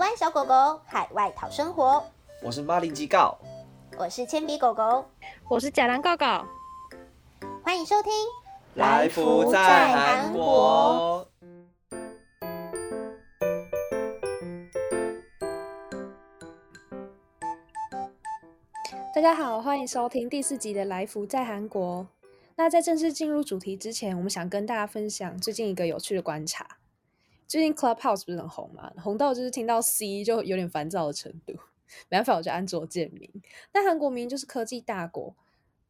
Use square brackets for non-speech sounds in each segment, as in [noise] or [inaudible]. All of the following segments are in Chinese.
湾小狗狗海外讨生活，我是马林吉告，我是铅笔狗狗，我是假蓝告告，欢迎收听来福在韩国。大家好，欢迎收听第四集的来福在韩国。那在正式进入主题之前，我们想跟大家分享最近一个有趣的观察。最近 Clubhouse 不是很红嘛？红到就是听到 C 就有点烦躁的程度。没办法，我就安卓建名。但韩国明明就是科技大国，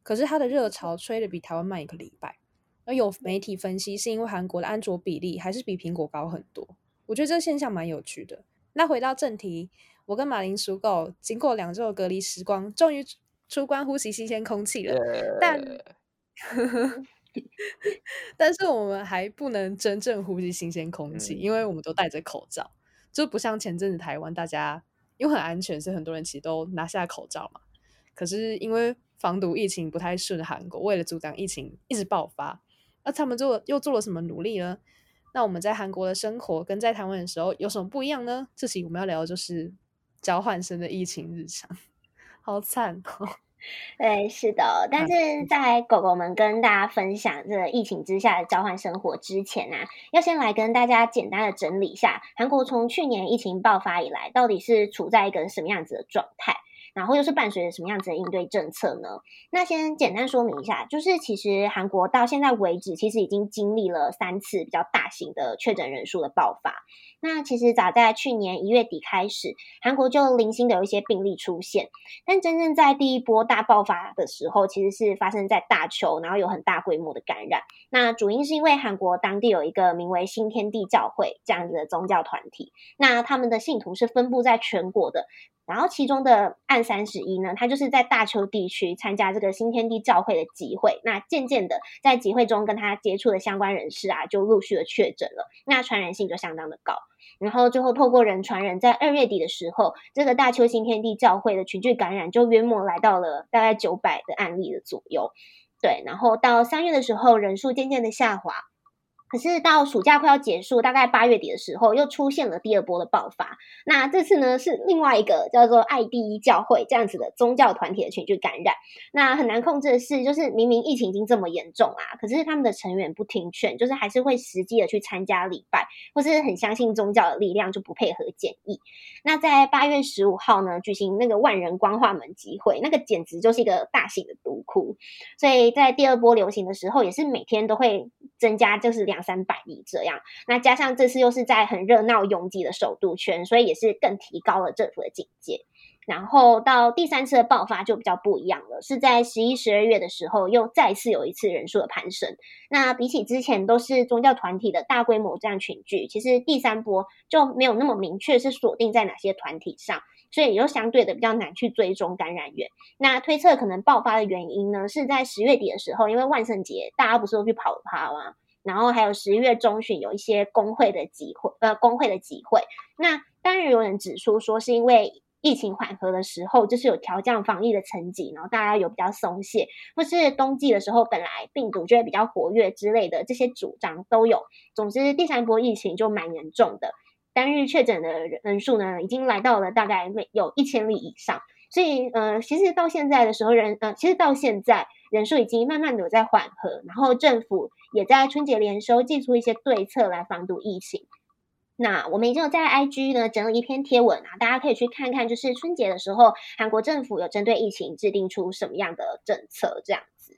可是它的热潮吹得比台湾慢一个礼拜。而有媒体分析，是因为韩国的安卓比例还是比苹果高很多。我觉得这个现象蛮有趣的。那回到正题，我跟马铃薯狗经过两周的隔离时光，终于出关呼吸新鲜空气了。但 [laughs] 但是我们还不能真正呼吸新鲜空气，嗯，因为我们都戴着口罩，就不像前阵子台湾，大家因为很安全，所以很多人其实都拿下口罩嘛。可是因为防毒疫情不太顺，韩国为了阻挡疫情一直爆发，那他们做又做了什么努力呢？那我们在韩国的生活跟在台湾的时候有什么不一样呢？这期我们要聊的就是交换生的疫情日常，[laughs] 好惨哦。对，是的，但是。在狗狗们跟大家分享这疫情之下的交换生活之前呢、啊，要先来跟大家简单的整理一下，韩国从去年疫情爆发以来，到底是处在一个什么样子的状态，然后又是伴随着什么样子的应对政策呢？那先简单说明一下，就是其实韩国到现在为止，其实已经经历了三次比较大型的确诊人数的爆发。那其实早在去年一月底开始，韩国就零星的有一些病例出现，但真正在第一波大爆发的时候，其实是发生在大邱，然后有很大规模的感染。那主因是因为韩国当地有一个名为新天地教会这样子的宗教团体，那他们的信徒是分布在全国的。然后其中的案三十一呢，他就是在大邱地区参加这个新天地教会的集会。那渐渐的，在集会中跟他接触的相关人士啊，就陆续的确诊了，那传染性就相当的高。然后最后透过人传人，在二月底的时候，这个大邱新天地教会的群聚感染就约莫来到了大概九百的案例的左右。对，然后到三月的时候，人数渐渐的下滑。可是到暑假快要结束，大概八月底的时候，又出现了第二波的爆发。那这次呢，是另外一个叫做爱第一教会这样子的宗教团体的群聚感染。那很难控制的是，就是明明疫情已经这么严重啊，可是他们的成员不听劝，就是还是会实际的去参加礼拜，或是很相信宗教的力量，就不配合检疫。那在八月十五号呢，举行那个万人光化门集会，那个简直就是一个大型的毒窟。所以在第二波流行的时候，也是每天都会增加，就是两。三百例这样，那加上这次又是在很热闹拥挤的首都圈，所以也是更提高了政府的警戒。然后到第三次的爆发就比较不一样了，是在十一、十二月的时候，又再次有一次人数的攀升。那比起之前都是宗教团体的大规模这样群聚，其实第三波就没有那么明确是锁定在哪些团体上，所以也就相对的比较难去追踪感染源。那推测可能爆发的原因呢，是在十月底的时候，因为万圣节大家不是都去跑趴吗？然后还有十一月中旬有一些工会的集会，呃，工会的集会。那当然有人指出说，是因为疫情缓和的时候，就是有调降防疫的层级，然后大家有比较松懈，或是冬季的时候本来病毒就会比较活跃之类的这些主张都有。总之，第三波疫情就蛮严重的，单日确诊的人数呢，已经来到了大概每有一千例以上。所以，呃，其实到现在的时候，人，呃，其实到现在人数已经慢慢的有在缓和，然后政府也在春节连收祭出一些对策来防堵疫情。那我们已经有在 IG 呢整理一篇贴文啊，大家可以去看看，就是春节的时候，韩国政府有针对疫情制定出什么样的政策这样子。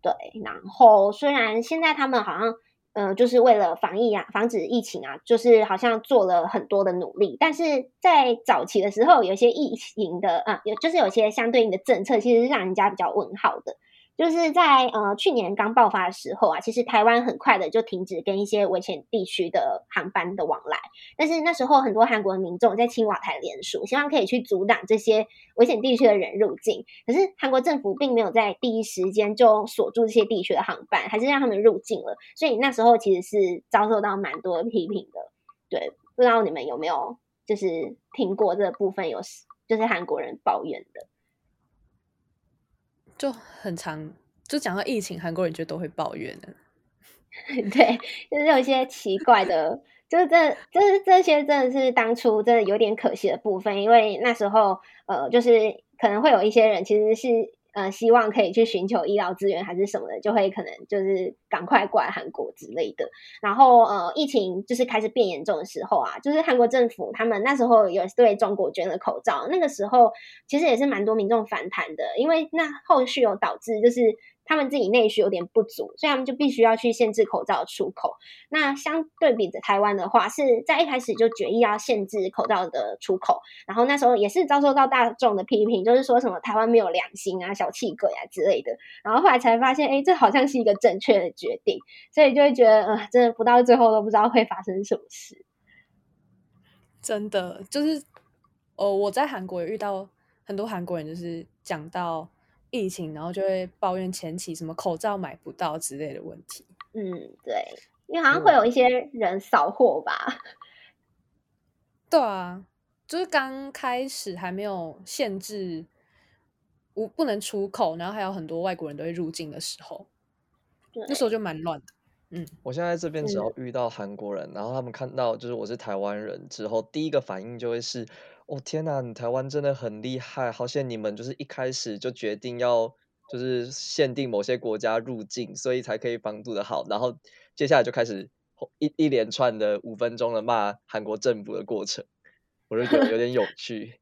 对，然后虽然现在他们好像。嗯、就是为了防疫啊，防止疫情啊，就是好像做了很多的努力，但是在早期的时候，有些疫情的啊，有就是有些相对应的政策，其实是让人家比较问号的。就是在呃去年刚爆发的时候啊，其实台湾很快的就停止跟一些危险地区的航班的往来。但是那时候很多韩国民众在青瓦台联署，希望可以去阻挡这些危险地区的人入境。可是韩国政府并没有在第一时间就锁住这些地区的航班，还是让他们入境了。所以那时候其实是遭受到蛮多批评的。对，不知道你们有没有就是听过这部分有就是韩国人抱怨的。就很常，就讲到疫情，韩国人就都会抱怨的。[laughs] 对，就是有一些奇怪的就是这，就是这些，真的是当初真的有点可惜的部分，因为那时候，呃，就是可能会有一些人其实是。呃，希望可以去寻求医疗资源还是什么的，就会可能就是赶快过来韩国之类的。然后呃，疫情就是开始变严重的时候啊，就是韩国政府他们那时候有对中国捐了口罩，那个时候其实也是蛮多民众反弹的，因为那后续有导致就是。他们自己内需有点不足，所以他们就必须要去限制口罩出口。那相对比着台湾的话，是在一开始就决议要限制口罩的出口，然后那时候也是遭受到大众的批评，就是说什么台湾没有良心啊、小气鬼啊之类的。然后后来才发现，哎，这好像是一个正确的决定，所以就会觉得，呃，真的不到最后都不知道会发生什么事。真的就是，哦，我在韩国也遇到很多韩国人，就是讲到。疫情，然后就会抱怨前期什么口罩买不到之类的问题。嗯，对，因为好像会有一些人扫货吧。嗯。[laughs] 对啊，就是刚开始还没有限制无不能出口，然后还有很多外国人都会入境的时候，那时候就蛮乱的。嗯，我现在在这边只要遇到韩国人，嗯，然后他们看到就是我是台湾人之后，第一个反应就会是。哦天呐，你台湾真的很厉害，好像你们就是一开始就决定要就是限定某些国家入境，所以才可以防堵的好。然后接下来就开始一一连串的五分钟的骂韩国政府的过程，我就觉得有点有 [laughs] 趣。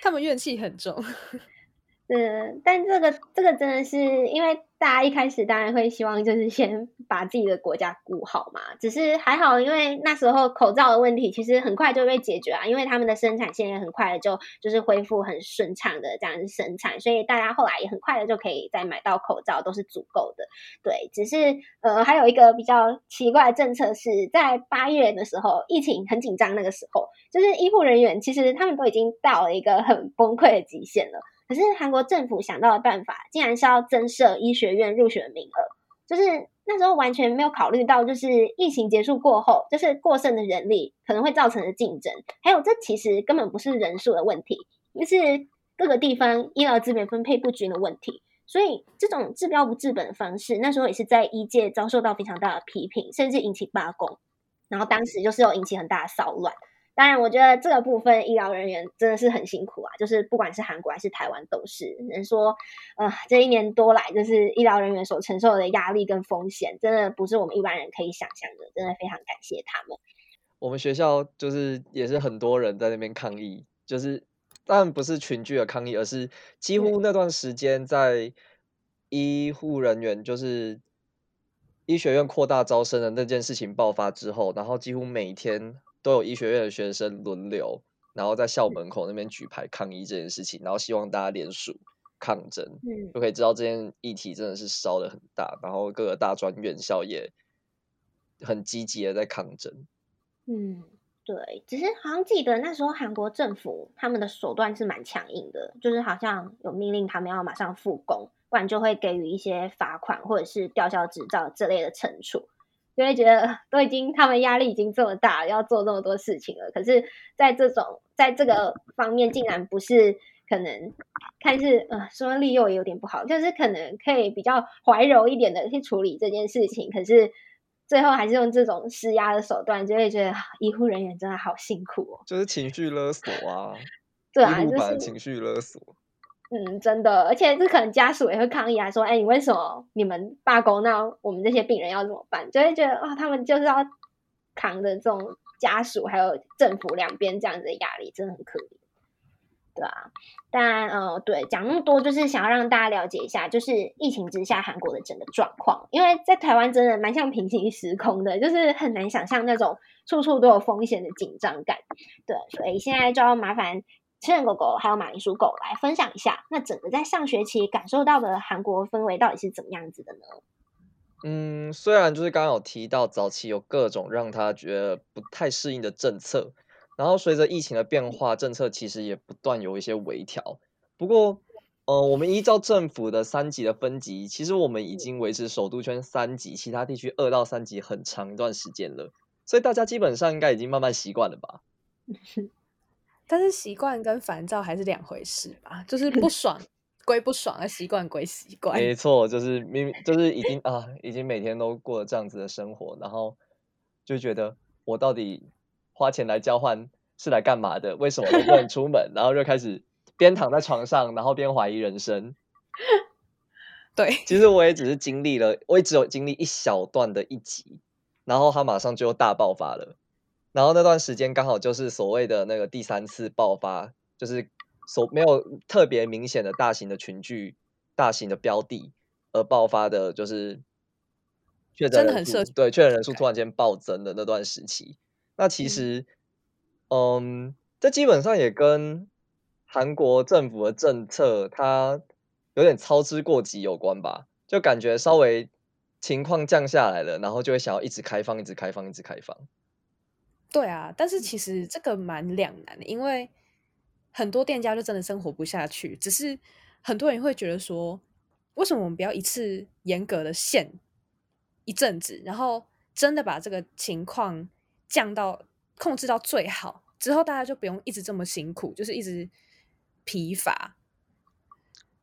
他们怨气很重。[laughs] 嗯，但这个这个真的是因为。大家一开始当然会希望就是先把自己的国家顾好嘛，只是还好，因为那时候口罩的问题其实很快就被解决啊，因为他们的生产线也很快的就就是恢复很顺畅的这样子生产，所以大家后来也很快的就可以再买到口罩，都是足够的。对，只是呃还有一个比较奇怪的政策是在八月的时候，疫情很紧张那个时候，就是医护人员其实他们都已经到了一个很崩溃的极限了。可是韩国政府想到的办法，竟然是要增设医学院入学名额，就是那时候完全没有考虑到，就是疫情结束过后，就是过剩的人力可能会造成的竞争，还有这其实根本不是人数的问题，就是各个地方医疗资源分配不均的问题。所以这种治标不治本的方式，那时候也是在医界遭受到非常大的批评，甚至引起罢工，然后当时就是有引起很大的骚乱。当然，我觉得这个部分医疗人员真的是很辛苦啊，就是不管是韩国还是台湾都是。能说，呃，这一年多来，就是医疗人员所承受的压力跟风险，真的不是我们一般人可以想象的。真的非常感谢他们。我们学校就是也是很多人在那边抗议，就是当然不是群聚的抗议，而是几乎那段时间在医护人员就是医学院扩大招生的那件事情爆发之后，然后几乎每天。都有医学院的学生轮流，然后在校门口那边举牌抗议这件事情，然后希望大家联署抗争，嗯，就可以知道这件议题真的是烧的很大，然后各个大专院校也很积极的在抗争。嗯，对，只是好像记得那时候韩国政府他们的手段是蛮强硬的，就是好像有命令他们要马上复工，不然就会给予一些罚款或者是吊销执照这类的惩处。就会觉得都已经他们压力已经这么大，要做这么多事情了。可是，在这种在这个方面，竟然不是可能看似呃说利诱也有点不好，就是可能可以比较怀柔一点的去处理这件事情。可是最后还是用这种施压的手段，就会觉得医护人员真的好辛苦哦。就是情绪勒索啊，对啊，就是情绪勒索。嗯，真的，而且这可能家属也会抗议来说，哎，你为什么你们罢工？那我们这些病人要怎么办？就会觉得啊、哦，他们就是要扛着这种家属还有政府两边这样子的压力，真的很可怜，对啊。当然，呃，对，讲那么多就是想要让大家了解一下，就是疫情之下韩国的整个状况，因为在台湾真的蛮像平行时空的，就是很难想象那种处处都有风险的紧张感。对，所以现在就要麻烦。吃人狗狗还有马铃薯狗来分享一下，那整个在上学期感受到的韩国氛围到底是怎么样子的呢？嗯，虽然就是刚刚有提到早期有各种让他觉得不太适应的政策，然后随着疫情的变化，政策其实也不断有一些微调。不过，呃，我们依照政府的三级的分级，其实我们已经维持首都圈三级，其他地区二到三级很长一段时间了，所以大家基本上应该已经慢慢习惯了吧。[laughs] 但是习惯跟烦躁还是两回事吧，就是不爽归不爽，而习惯归习惯。没错，就是明明就是已经啊，已经每天都过了这样子的生活，然后就觉得我到底花钱来交换是来干嘛的？为什么都不能出门？然后就开始边躺在床上，然后边怀疑人生。[laughs] 对，其实我也只是经历了，我也只有经历一小段的一集，然后他马上就大爆发了。然后那段时间刚好就是所谓的那个第三次爆发，就是所没有特别明显的大型的群聚、大型的标的而爆发的，就是确诊人数对确诊人数突然间暴增的那段时期。那其实，嗯，嗯，这基本上也跟韩国政府的政策它有点操之过急有关吧？就感觉稍微情况降下来了，然后就会想要一直开放、一直开放、一直开放。对啊，但是其实这个蛮两难的，因为很多店家就真的生活不下去。只是很多人会觉得说，为什么我们不要一次严格的限一阵子，然后真的把这个情况降到控制到最好之后，大家就不用一直这么辛苦，就是一直疲乏。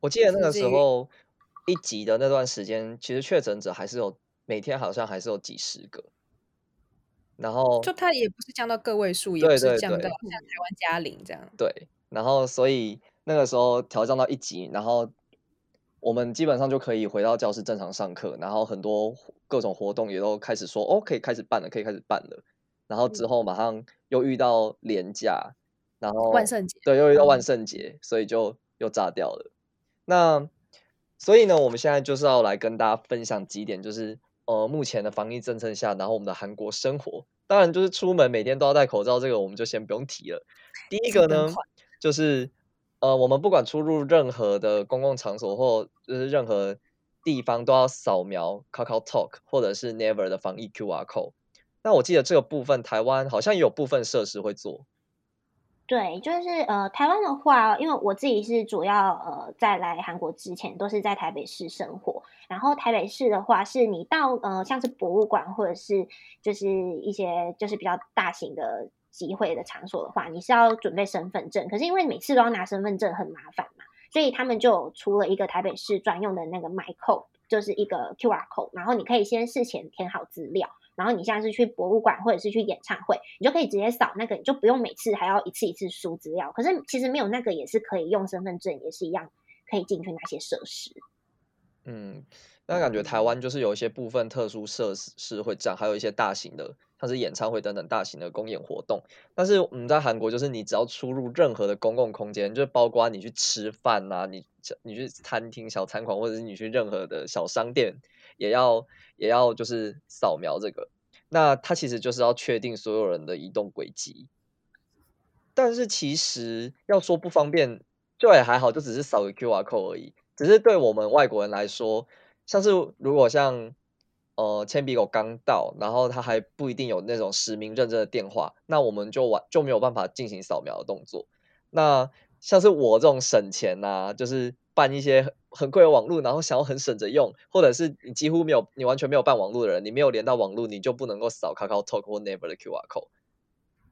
我记得那个时候一集的那段时间，其实确诊者还是有每天好像还是有几十个。然后就它也不是降到个位数，也不是降到像台湾嘉玲这样。对，然后所以那个时候调降到一级，然后我们基本上就可以回到教室正常上课，然后很多各种活动也都开始说哦，可以开始办了，可以开始办了。然后之后马上又遇到连假，然后万圣节，对，又遇到万圣节，嗯、所以就又炸掉了。那所以呢，我们现在就是要来跟大家分享几点，就是。呃，目前的防疫政策下，然后我们的韩国生活，当然就是出门每天都要戴口罩，这个我们就先不用提了。第一个呢，就是呃，我们不管出入任何的公共场所或就是任何地方，都要扫描 KakaoTalk 或者是 Never 的防疫 QR code。那我记得这个部分，台湾好像也有部分设施会做。对，就是呃，台湾的话，因为我自己是主要呃，在来韩国之前都是在台北市生活，然后台北市的话，是你到呃像是博物馆或者是就是一些就是比较大型的集会的场所的话，你是要准备身份证，可是因为每次都要拿身份证很麻烦嘛，所以他们就出了一个台北市专用的那个 MyCode，就是一个 QR code，然后你可以先事前填好资料。然后你现在是去博物馆或者是去演唱会，你就可以直接扫那个，你就不用每次还要一次一次输资料。可是其实没有那个也是可以用身份证，也是一样可以进去那些设施。嗯，那感觉台湾就是有一些部分特殊设施会这样，还有一些大型的，像是演唱会等等大型的公演活动。但是我们在韩国，就是你只要出入任何的公共空间，就包括你去吃饭啊，你你去餐厅、小餐馆，或者是你去任何的小商店。也要也要就是扫描这个，那它其实就是要确定所有人的移动轨迹。但是其实要说不方便，就也还好，就只是扫个 QR code 而已。只是对我们外国人来说，像是如果像呃铅笔狗刚到，然后他还不一定有那种实名认证的电话，那我们就完就没有办法进行扫描的动作。那像是我这种省钱呐、啊，就是。办一些很贵的网络，然后想要很省着用，或者是你几乎没有，你完全没有办网络的人，你没有连到网络，你就不能够扫 KakaoTalk 或 Never 的 QR code。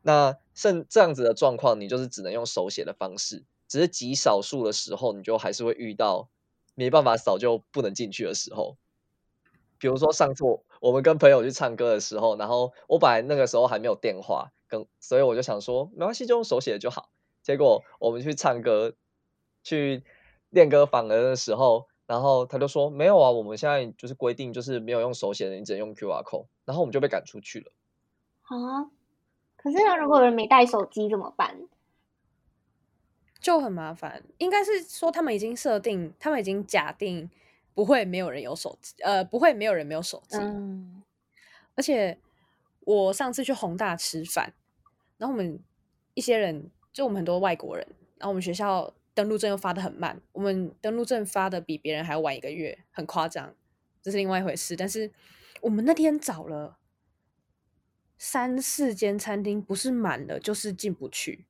那像这样子的状况，你就是只能用手写的方式，只是极少数的时候，你就还是会遇到没办法扫就不能进去的时候。比如说上次我们跟朋友去唱歌的时候，然后我本来那个时候还没有电话，跟所以我就想说没关系，就用手写就好。结果我们去唱歌去。练歌访人的时候，然后他就说没有啊，我们现在就是规定，就是没有用手写的，你只能用 QR code，然后我们就被赶出去了。啊，可是如果有人没带手机怎么办？就很麻烦。应该是说他们已经设定，他们已经假定不会没有人有手机，呃，不会没有人没有手机。嗯。而且我上次去宏大吃饭，然后我们一些人，就我们很多外国人，然后我们学校。登录证又发的很慢，我们登录证发的比别人还要晚一个月，很夸张，这是另外一回事。但是我们那天找了三四间餐厅，不是满了就是进不去，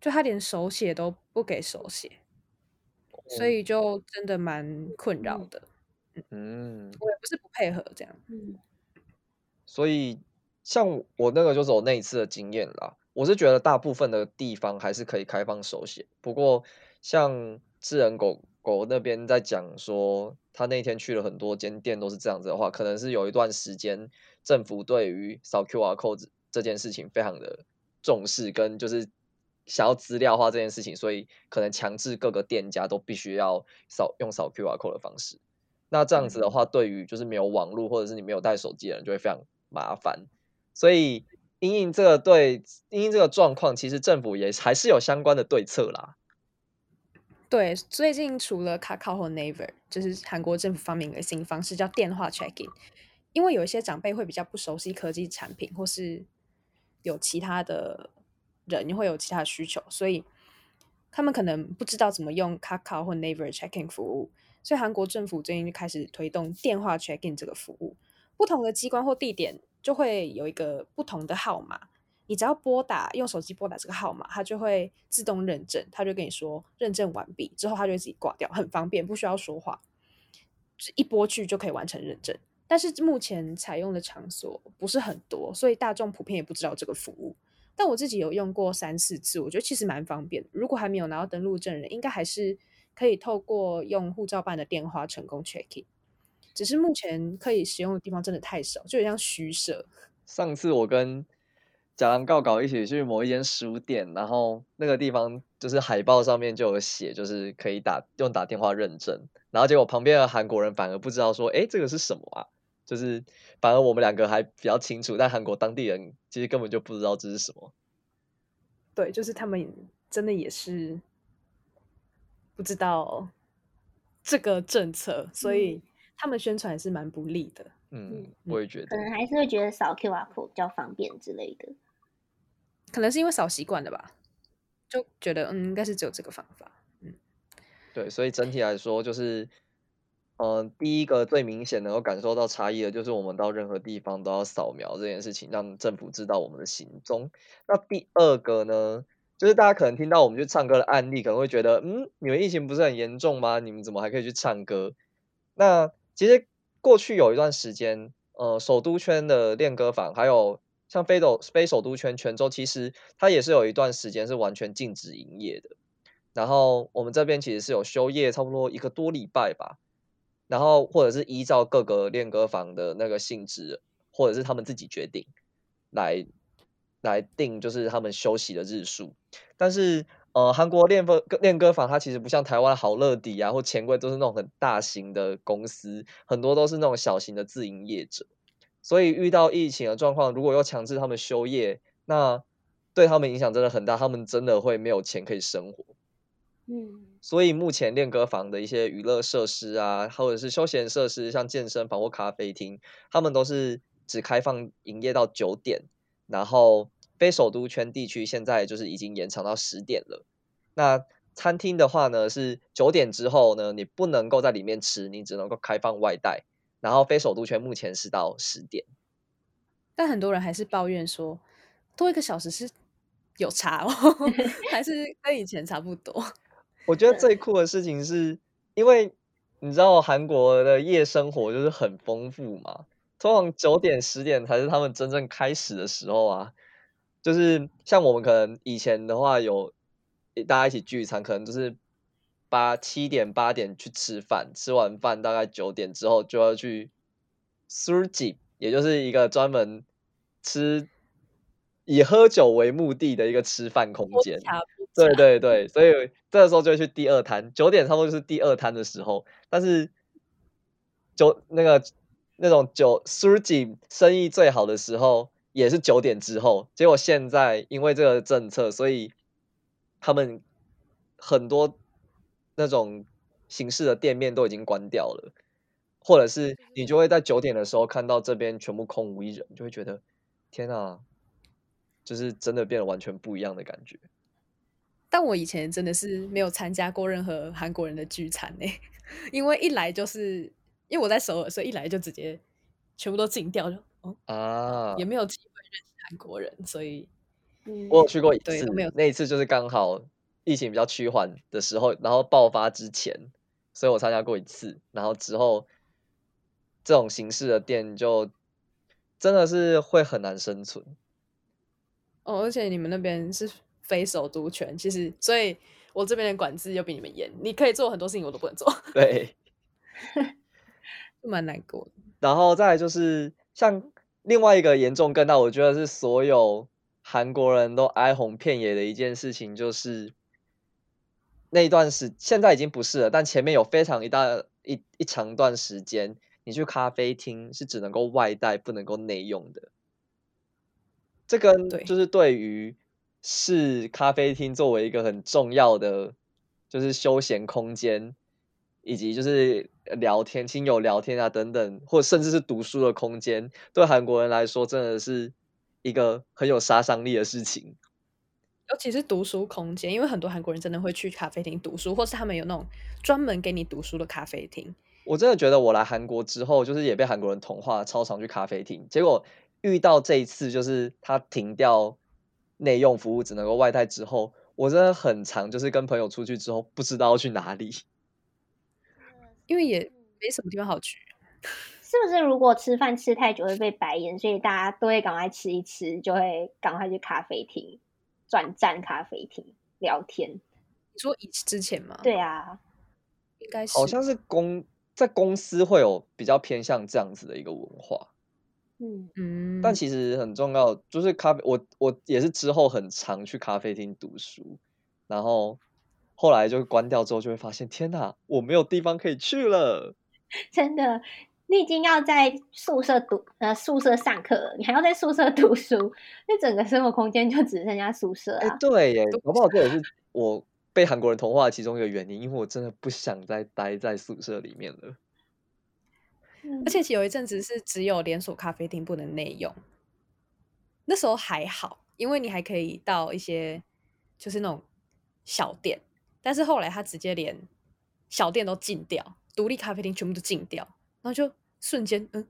就他连手写都不给手写，所以就真的蛮困扰的。嗯，我也不是不配合这样。嗯，所以像我那个就是我那一次的经验啦。我是觉得大部分的地方还是可以开放手写，不过像智人狗狗那边在讲说，他那天去了很多间店都是这样子的话，可能是有一段时间政府对于扫 QR code 这件事情非常的重视，跟就是想要资料化这件事情，所以可能强制各个店家都必须要扫用扫 QR code 的方式。那这样子的话，对于就是没有网络或者是你没有带手机的人就会非常麻烦。所以因应这个对因应这个状况，其实政府也还是有相关的对策啦。对，最近除了 Kakao 和 Naver，就是韩国政府发明的新方式叫电话 check-in。因为有一些长辈会比较不熟悉科技产品，或是有其他的人会有其他的需求，所以他们可能不知道怎么用 Kakao 或 Naver check-in 服务。所以韩国政府最近就开始推动电话 check-in 这个服务，不同的机关或地点就会有一个不同的号码。你只要拨打，用手机拨打这个号码，它就会自动认证，它就跟你说认证完毕之后，它就自己挂掉，很方便，不需要说话，一拨去就可以完成认证。但是目前采用的场所不是很多，所以大众普遍也不知道这个服务。但我自己有用过三四次，我觉得其实蛮方便。如果还没有拿到登录证人，应该还是可以透过用护照办的电话成功 check in。只是目前可以使用的地方真的太少，就有点像虚设。上次我跟假狼告告一起去某一间书店，然后那个地方就是海报上面就有写，就是可以打用打电话认证，然后结果旁边的韩国人反而不知道说，哎，这个是什么啊？就是反而我们两个还比较清楚，但韩国当地人其实根本就不知道这是什么。对，就是他们真的也是不知道这个政策，所以他们宣传还是蛮不利的。嗯，我也觉得，可能还是会觉得扫 QR code 比较方便之类的。可能是因为扫习惯了吧，就觉得嗯，应该是只有这个方法。嗯，对，所以整体来说，就是嗯、呃，第一个最明显能够感受到差异的，就是我们到任何地方都要扫描这件事情，让政府知道我们的行踪。那第二个呢，就是大家可能听到我们去唱歌的案例，可能会觉得，嗯，你们疫情不是很严重吗？你们怎么还可以去唱歌？那其实过去有一段时间，呃，首都圈的练歌房还有。像非首非首都圈泉州，其实它也是有一段时间是完全禁止营业的。然后我们这边其实是有休业，差不多一个多礼拜吧。然后或者是依照各个练歌房的那个性质，或者是他们自己决定来来定，就是他们休息的日数。但是呃，韩国练歌练歌房它其实不像台湾好乐迪啊或钱柜都是那种很大型的公司，很多都是那种小型的自营业者。所以遇到疫情的状况，如果要强制他们休业，那对他们影响真的很大，他们真的会没有钱可以生活。嗯，所以目前练歌房的一些娱乐设施啊，或者是休闲设施，像健身房或咖啡厅，他们都是只开放营业到九点，然后非首都圈地区现在就是已经延长到十点了。那餐厅的话呢，是九点之后呢，你不能够在里面吃，你只能够开放外带。然后非首都圈目前是到十点，但很多人还是抱怨说多一个小时是有差哦，[laughs] 还是跟以前差不多。我觉得最酷的事情是因为你知道韩国的夜生活就是很丰富嘛，通常九点十点才是他们真正开始的时候啊。就是像我们可能以前的话有大家一起聚餐，可能就是八七点八点去吃饭，吃完饭大概九点之后就要去 s u r g i 也就是一个专门吃以喝酒为目的的一个吃饭空间。对对对，所以这个时候就会去第二摊，九点差不多就是第二摊的时候，但是九那个那种酒 s u r g i 生意最好的时候。也是九点之后。结果现在因为这个政策，所以他们很多。那种形式的店面都已经关掉了，或者是你就会在九点的时候看到这边全部空无一人，就会觉得天啊，就是真的变得完全不一样的感觉。但我以前真的是没有参加过任何韩国人的聚餐呢，[laughs] 因为一来就是因为我在首尔，所以一来就直接全部都禁掉了，哦啊，也没有韩国人，所以我有去过一次，没有那一次就是刚好。疫情比较趋缓的时候，然后爆发之前，所以我参加过一次。然后之后，这种形式的店就真的是会很难生存。哦，而且你们那边是非首都圈，其实，所以我这边的管制又比你们严。你可以做很多事情，我都不能做。对，[laughs] 蛮难过的。然后再来就是像另外一个严重更大，我觉得是所有韩国人都哀鸿遍野的一件事情，就是那一段时现在已经不是了，但前面有非常一大一一长段时间，你去咖啡厅是只能够外带，不能够内用的。这跟就是对于视咖啡厅作为一个很重要的就是休闲空间，以及就是聊天、亲友聊天啊等等，或甚至是读书的空间，对韩国人来说真的是一个很有杀伤力的事情。尤其是读书空间，因为很多韩国人真的会去咖啡厅读书，或是他们有那种专门给你读书的咖啡厅。我真的觉得我来韩国之后，就是也被韩国人同化，超常去咖啡厅，结果。遇到这一次，就是他停掉内用服务，只能够外带之后，我真的很常，就是跟朋友出去之后，不知道要去哪里，因为也没什么地方好去。[laughs] 是不是如果吃饭吃太久会被白眼，所以大家都会赶快吃一吃，就会赶快去咖啡厅转站咖啡厅聊天。你说以之前吗？对啊，应该是好像是公在公司会有比较偏向这样子的一个文化。嗯嗯，但其实很重要，就是咖啡，我我也是之后很常去咖啡厅读书，然后后来就关掉之后，就会发现天哪，我没有地方可以去了。[laughs] 真的，你已经要在宿舍读呃宿舍上课了，你还要在宿舍读书，那整个生活空间就只剩下宿舍啊。欸、对耶，搞不好这也是我被韩国人同化的其中一个原因，因为我真的不想再待在宿舍里面了。而且有一阵子是只有连锁咖啡厅不能内用，那时候还好，因为你还可以到一些就是那种小店，但是后来他直接连小店都禁掉，独立咖啡厅全部都禁掉，然后就瞬间嗯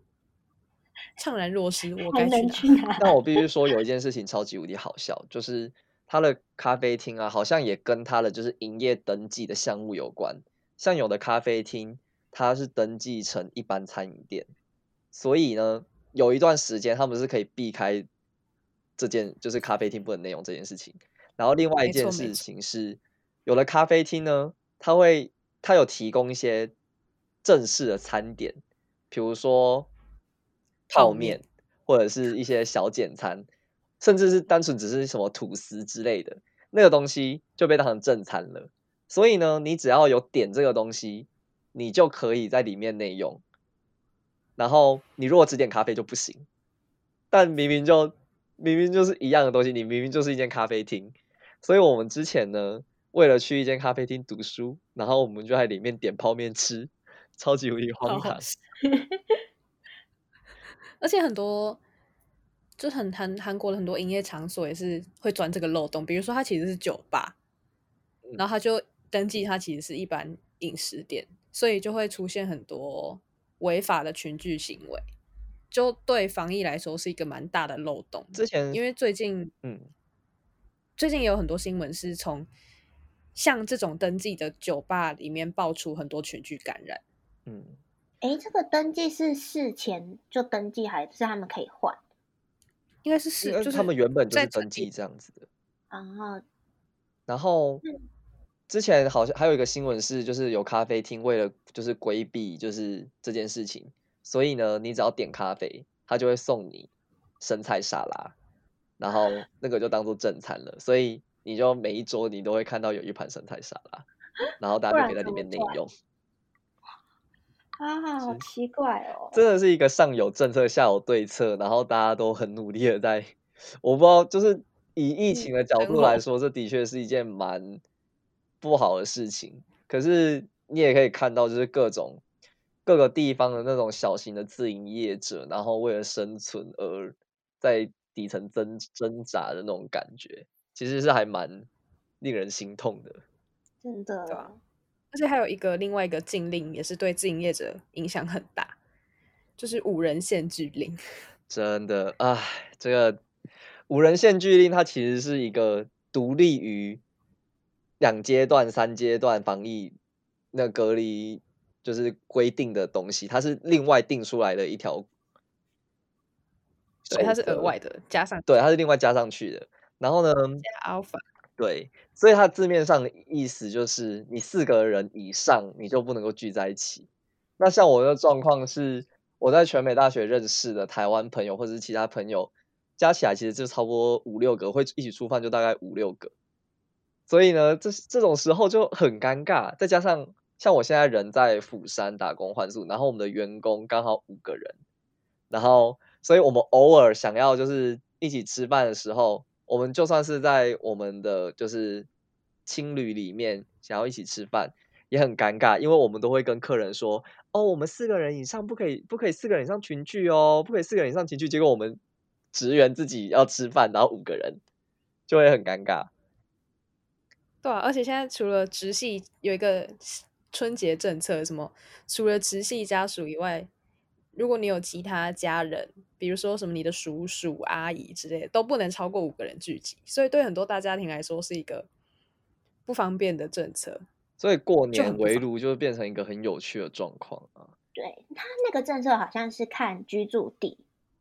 怅然若失，我该去哪？[laughs] 但我必须说有一件事情超级无敌好笑，就是他的咖啡厅啊，好像也跟他的就是营业登记的项目有关，像有的咖啡厅。它是登记成一般餐饮店，所以呢，有一段时间他们是可以避开这件，就是咖啡厅不能内容这件事情。然后另外一件事情是，有的咖啡厅呢，它会它有提供一些正式的餐点，比如说泡面或者是一些小简餐，甚至是单纯只是什么吐司之类的，那个东西就被当成正餐了。所以呢，你只要有点这个东西。你就可以在里面内用，然后你如果只点咖啡就不行。但明明就明明就是一样的东西，你明明就是一间咖啡厅，所以我们之前呢，为了去一间咖啡厅读书，然后我们就在里面点泡面吃，超级无敌荒唐。[laughs] 而且很多就很韩韩国的很多营业场所也是会钻这个漏洞，比如说它其实是酒吧，然后它就登记它其实是一般饮食店。所以就会出现很多违法的群聚行为，就对防疫来说是一个蛮大的漏洞。之前因为最近，嗯，最近也有很多新闻是从像这种登记的酒吧里面爆出很多群聚感染。嗯，哎，这个登记是事前就登记，还是他们可以换？应该是事，就是他们原本就是登记这样子的。然后，然后。嗯之前好像还有一个新闻是，就是有咖啡厅为了就是规避就是这件事情，所以呢，你只要点咖啡，他就会送你生菜沙拉，然后那个就当做正餐了，所以你就每一桌你都会看到有一盘生菜沙拉，然后大家就可以在里面内用。啊，好奇怪哦！真的是一个上有政策下有对策，然后大家都很努力的在，我不知道，就是以疫情的角度来说，嗯、这的确是一件蛮。不好的事情，可是你也可以看到，就是各种各个地方的那种小型的自营业者，然后为了生存而在底层挣挣扎的那种感觉，其实是还蛮令人心痛的。真的，对啊，而且还有一个另外一个禁令，也是对自营业者影响很大，就是五人限聚令。[laughs] 真的，唉，这个五人限聚令，它其实是一个独立于。两阶段、三阶段防疫那隔离就是规定的东西，它是另外定出来的一条，所以它是额外的加上，对，它是另外加上去的。然后呢，加 alpha，对，所以它字面上的意思就是，你四个人以上你就不能够聚在一起。那像我的状况是，我在全美大学认识的台湾朋友或者是其他朋友，加起来其实就差不多五六个，会一起出饭就大概五六个。所以呢，这这种时候就很尴尬。再加上像我现在人在釜山打工换宿，然后我们的员工刚好五个人，然后所以我们偶尔想要就是一起吃饭的时候，我们就算是在我们的就是青旅里面想要一起吃饭。也很尴尬，因为我们都会跟客人说：“哦，我们四个人以上不可以，不可以四个人以上群聚哦，不可以四个人以上群聚。”结果我们职员自己要吃饭，然后五个人就会很尴尬。对啊，而且现在除了直系有一个春节政策，什么除了直系家属以外，如果你有其他家人，比如说什么你的叔叔阿姨之类的，都不能超过五个人聚集。所以对很多大家庭来说，是一个不方便的政策。所以过年围炉就会变成一个很有趣的状况啊。对，他那个政策好像是看居住地，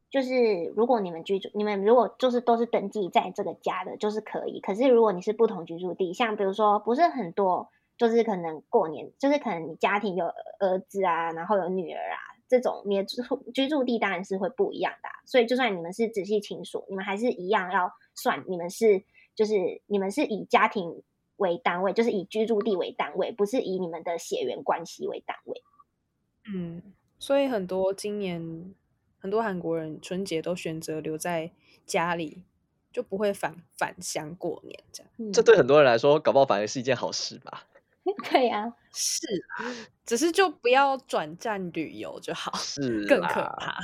就是如果你们居住，你们如果就是都是登记在这个家的，就是可以。可是如果你是不同居住地，像比如说不是很多，就是可能过年，就是可能你家庭有儿子啊，然后有女儿啊，这种你的住居住地当然是会不一样的啊。所以就算你们是直系亲属，你们还是一样要算，你们是就是你们是以家庭。为单位，就是以居住地为单位，不是以你们的血缘关系为单位。嗯，所以很多今年很多韩国人春节都选择留在家里，就不会返返乡过年这样。嗯，这对很多人来说，搞不好反而是一件好事吧？[laughs] 对呀，啊，是啊，只是就不要转战旅游就好，是 [laughs] 更可怕。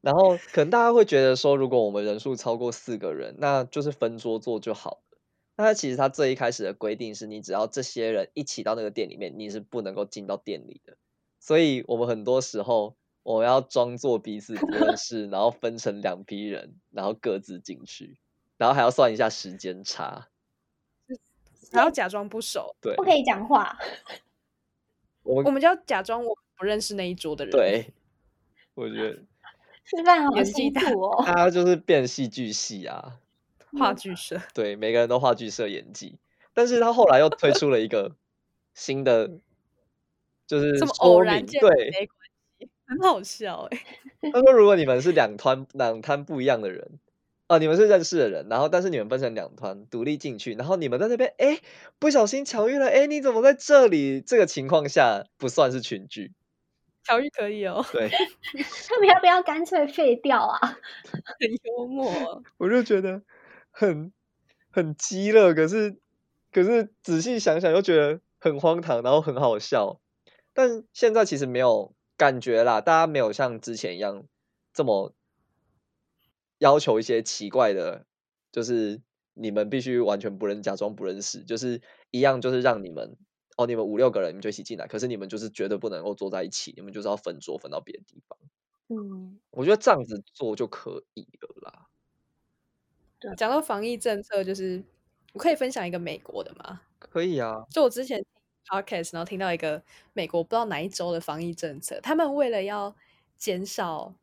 然后可能大家会觉得说，如果我们人数超过四个人，那就是分桌坐就好。那他其实他最一开始的规定是，你只要这些人一起到那个店里面，你是不能够进到店里的。所以我们很多时候我们要装作彼此不认识，然后分成两批人，然后各自进去，然后还要算一下时间差，还要假装不熟，对，不可以讲话。[laughs] 我们我们就要假装我不认识那一桌的人。对，我觉得 [laughs] 吃饭好辛苦哦。他就是变戏剧系啊。[laughs] 话剧社对，每个人都话剧社演技，但是他后来又推出了一个新的，就是这么偶然间对，很好笑哎。他说，如果你们是两团两摊不一样的人，啊，你们是认识的人，然后但是你们分成两团独立进去，然后你们在那边哎不小心巧遇了，哎你怎么在这里？这个情况下不算是群聚，巧遇可以哦。对，[laughs] 他们要不要干脆废掉啊？[laughs] 很幽默，我就觉得。很很激烈，可是可是仔细想想又觉得很荒唐，然后很好笑。但现在其实没有感觉啦，大家没有像之前一样这么要求一些奇怪的，就是你们必须完全不认，假装不认识，就是一样，就是让你们哦，你们五六个人你们就一起进来，可是你们就是绝对不能够坐在一起，你们就是要分桌分到别的地方。嗯，我觉得这样子做就可以了啦。讲到防疫政策，就是我可以分享一个美国的吗？可以啊。就我之前 podcast，然后听到一个美国不知道哪一州的防疫政策，他们为了要减少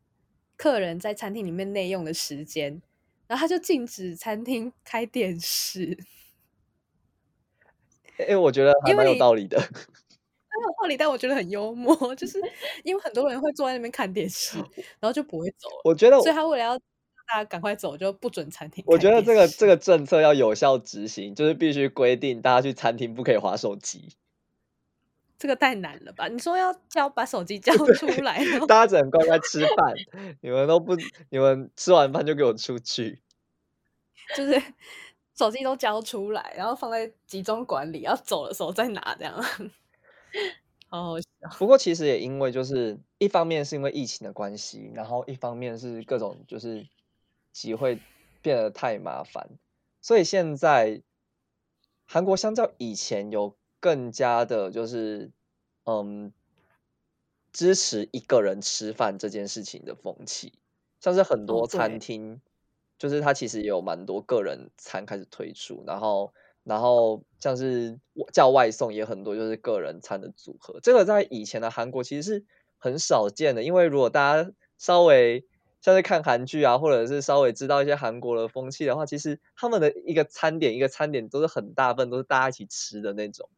客人在餐厅里面内用的时间，然后他就禁止餐厅开电视。[laughs] 哎、欸，我觉得还蛮有道理的。[laughs] 很有道理，但我觉得很幽默，就是因为很多人会坐在那边看电视，[laughs] 然后就不会走。我觉得，所以他为了要大家赶快走，就不准餐厅。我觉得这个这个政策要有效执行，就是必须规定大家去餐厅不可以划手机。这个太难了吧？你说要交把手机 [laughs] 交出来，大家只能乖乖吃饭，你们都不，你们吃完饭就给我出去。[laughs] 就是手机都交出来，然后放在集中管理，要走的时候再拿，这样。[laughs] 好好笑。不过其实也因为就是一方面是因为疫情的关系，然后一方面是各种就是。机会变得太麻烦，所以现在韩国相较以前有更加的，就是嗯，支持一个人吃饭这件事情的风气，像是很多餐厅，就是它其实也有蛮多个人餐开始推出，然后然后像是叫外送也很多，就是个人餐的组合，这个在以前的韩国其实是很少见的，因为如果大家稍微像是看韩剧啊，或者是稍微知道一些韩国的风气的话，其实他们的一个餐点一个餐点都是很大份，都是大家一起吃的那种。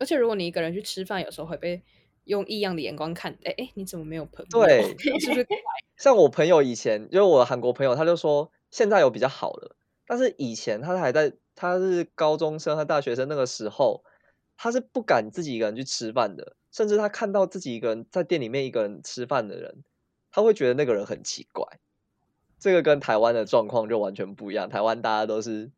而且如果你一个人去吃饭，有时候会被用异样的眼光看，哎哎，你怎么没有朋友？对，是不是？[laughs] 像我朋友以前，就是我韩国朋友，他就说现在有比较好了，但是以前他还在，他是高中生和大学生那个时候，他是不敢自己一个人去吃饭的，甚至他看到自己一个人在店里面一个人吃饭的人，他会觉得那个人很奇怪。这个跟台湾的状况就完全不一样，台湾大家都是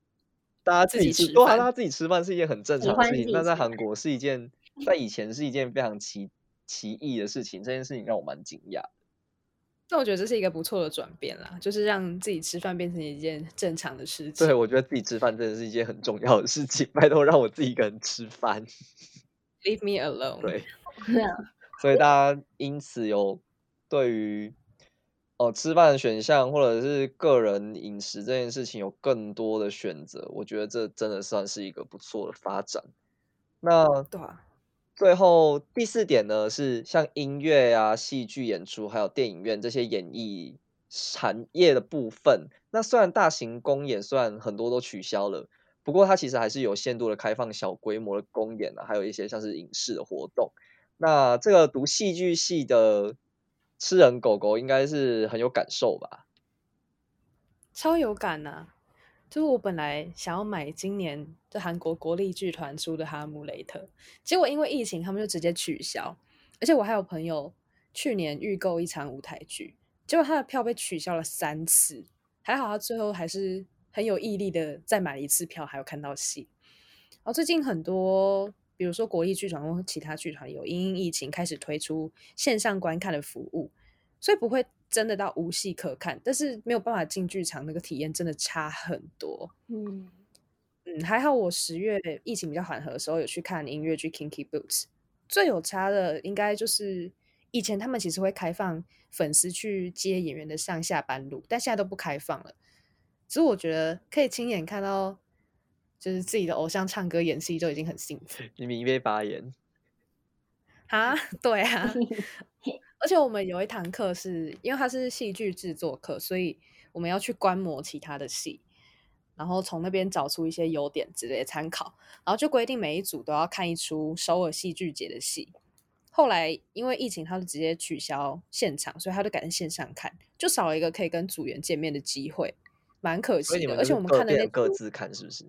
大家自己吃，对，大家自己吃饭是一件很正常的事情，但在韩国是一件。在以前是一件非常奇奇异的事情，这件事情让我蛮惊讶。但我觉得这是一个不错的转变啦，就是让自己吃饭变成一件正常的事情。对，我觉得自己吃饭真的是一件很重要的事情。拜托，让我自己一个人吃饭，Leave me alone。[laughs] 对，[laughs] [laughs] 所以大家因此有对于哦吃饭的选项或者是个人饮食这件事情有更多的选择，我觉得这真的算是一个不错的发展。那对啊。最后第四点呢，是像音乐啊、戏剧演出，还有电影院这些演艺产业的部分。那虽然大型公演虽然很多都取消了，不过它其实还是有限度的开放小规模的公演啊，还有一些像是影视的活动。那这个读戏剧系的吃人狗狗应该是很有感受吧？超有感啊！就是我本来想要买今年就韩国国立剧团出的《哈姆雷特》，结果因为疫情，他们就直接取消。而且我还有朋友去年预购一场舞台剧，结果他的票被取消了三次，还好他最后还是很有毅力的再买了一次票，还有看到戏。然后最近很多，比如说国立剧团或其他剧团有因应疫情开始推出线上观看的服务，所以不会。真的到无戏可看，但是没有办法进剧场，那个体验真的差很多。嗯嗯，还好我十月疫情比较缓和的时候有去看音乐剧《Kinky Boots》，最有差的应该就是以前他们其实会开放粉丝去接演员的上下班路，但现在都不开放了。只是我觉得可以亲眼看到，就是自己的偶像唱歌演戏就已经很幸福。[laughs] 你明被发言啊？[laughs] 对啊。[laughs] 而且我们有一堂课是因为它是戏剧制作课，所以我们要去观摩其他的戏，然后从那边找出一些优点之类的参考，然后就规定每一组都要看一出首尔戏剧节的戏。后来因为疫情，他就直接取消现场，所以他就改成线上看，就少了一个可以跟组员见面的机会，蛮可惜的。而且我们看的那各自看是不是？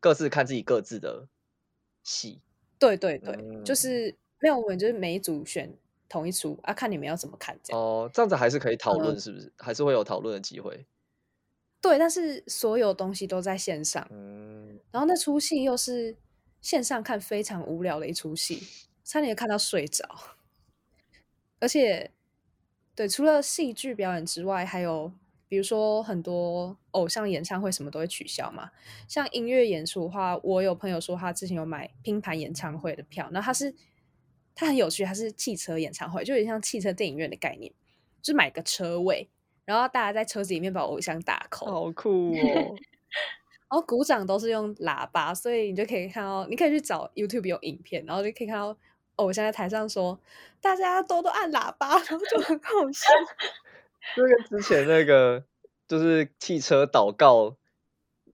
各自看自己各自的戏？对对对，嗯、就是没有我们就是每一组选。同一出啊，看你们要怎么看这样哦，这样子还是可以讨论，是不是？嗯、还是会有讨论的机会？对，但是所有东西都在线上，嗯，然后那出戏又是线上看非常无聊的一出戏，差点看到睡着。[laughs] 而且，对，除了戏剧表演之外，还有比如说很多偶像演唱会什么都会取消嘛。像音乐演出的话，我有朋友说他之前有买拼盘演唱会的票，那他是。他很有趣，它是汽车演唱会，就有点像汽车电影院的概念，就是买个车位，然后大家在车子里面把偶像打 call，好酷哦！[laughs] 然后鼓掌都是用喇叭，所以你就可以看到，你可以去找 YouTube 有影片，然后就可以看到偶像在台上说，大家多多按喇叭，然后就很好笑。[laughs] 就跟之前那个就是汽车祷告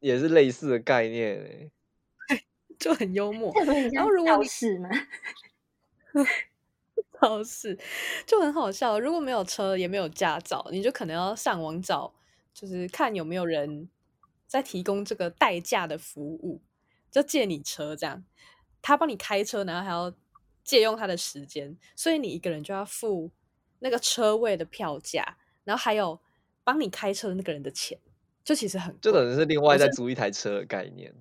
也是类似的概念，[laughs] 就很幽默。然后如果你是吗？[laughs] 超市就很好笑，如果没有车也没有驾照，你就可能要上网找，就是看有没有人在提供这个代驾的服务，就借你车这样，他帮你开车，然后还要借用他的时间，所以你一个人就要付那个车位的票价，然后还有帮你开车的那个人的钱，就其实很，就等于是另外再租一台车的概念。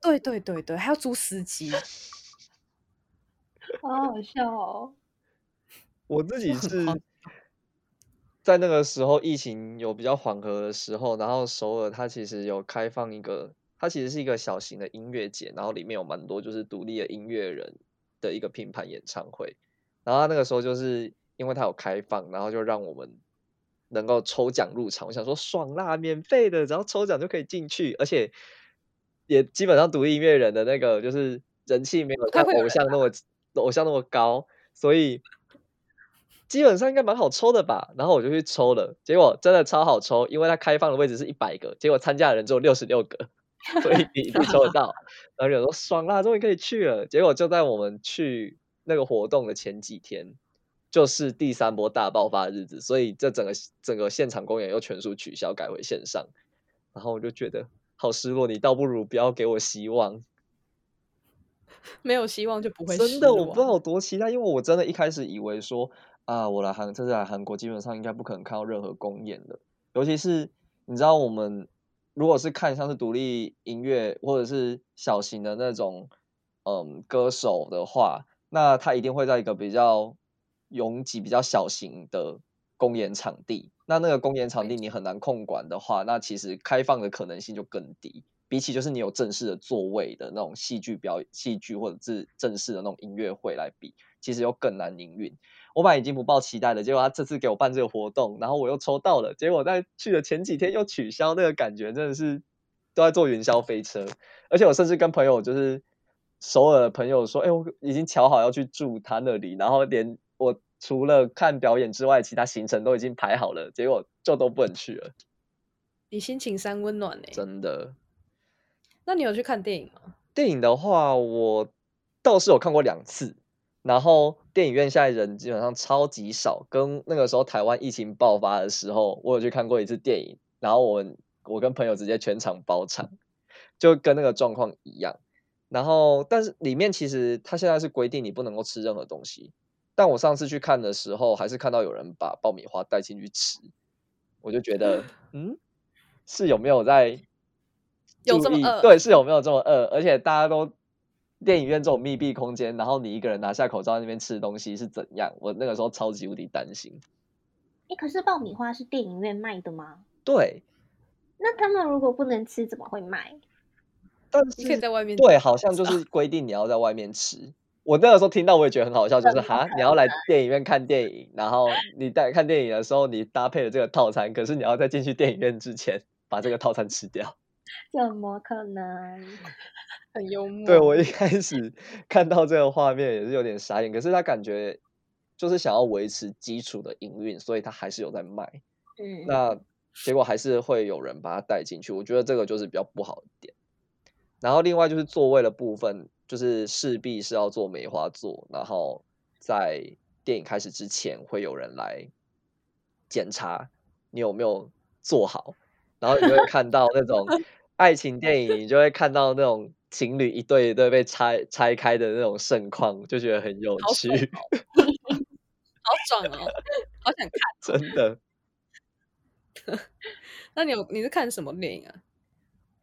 对对对对，还要租司机。[laughs] 好好笑哦！我自己是在那个时候疫情有比较缓和的时候，然后首尔它其实有开放一个，它其实是一个小型的音乐节，然后里面有蛮多就是独立的音乐人的一个拼盘演唱会。然后那个时候就是因为它有开放，然后就让我们能够抽奖入场。我想说爽啦，免费的，然后抽奖就可以进去，而且也基本上独立音乐人的那个就是人气没有像偶像那么。偶像那么高，所以基本上应该蛮好抽的吧。然后我就去抽了，结果真的超好抽，因为它开放的位置是一百个，结果参加的人只有六十六个，[laughs] 所以你一定抽得到。然后有人说爽啦，终于可以去了。结果就在我们去那个活动的前几天，就是第三波大爆发的日子，所以这整个整个现场公演又全数取消，改回线上。然后我就觉得好失落，你倒不如不要给我希望。[laughs] 没有希望就不会真的，我不知道有多期待，因为我真的一开始以为说啊，我来韩这次来韩国，基本上应该不可能看到任何公演的，尤其是你知道，我们如果是看像是独立音乐或者是小型的那种嗯歌手的话，那他一定会在一个比较拥挤、比较小型的公演场地，那那个公演场地你很难控管的话，那其实开放的可能性就更低。比起就是你有正式的座位的那种戏剧表演、戏剧或者是正式的那种音乐会来比，其实又更难营运。我本来已经不抱期待了，结果他这次给我办这个活动，然后我又抽到了，结果在去的前几天又取消，那个感觉真的是都在坐云霄飞车。而且我甚至跟朋友就是首尔的朋友说：“哎，我已经瞧好要去住他那里，然后连我除了看表演之外，其他行程都已经排好了，结果就都不能去了。”你心情三温暖呢？真的。那你有去看电影吗？电影的话，我倒是有看过两次。然后电影院现在人基本上超级少，跟那个时候台湾疫情爆发的时候，我有去看过一次电影。然后我我跟朋友直接全场包场，就跟那个状况一样。然后，但是里面其实他现在是规定你不能够吃任何东西。但我上次去看的时候，还是看到有人把爆米花带进去吃，我就觉得，[laughs] 嗯，是有没有在？有这么饿？对，是有没有这么饿？而且大家都电影院这种密闭空间，然后你一个人拿下口罩在那边吃东西是怎样？我那个时候超级无敌担心。哎，可是爆米花是电影院卖的吗？对。那他们如果不能吃，怎么会卖？但是你可以在外面。对，好像就是规定你要在外面吃。我那个时候听到我也觉得很好笑，就是哈，你要来电影院看电影，然后你在看电影的时候你搭配了这个套餐，可是你要在进去电影院之前把这个套餐吃掉。[laughs] 怎么可能？很幽默。对，我一开始看到这个画面也是有点傻眼，可是他感觉就是想要维持基础的营运，所以他还是有在卖。嗯，那结果还是会有人把它带进去，我觉得这个就是比较不好的点。然后另外就是座位的部分，就是势必是要做梅花座，然后在电影开始之前会有人来检查你有没有做好，然后你就会看到那种。[laughs] 爱情电影，你就会看到那种情侣一对一对被拆拆开的那种盛况，就觉得很有趣，[laughs] 好爽哦，好想看，真的。[laughs] 那你有你是看什么电影啊？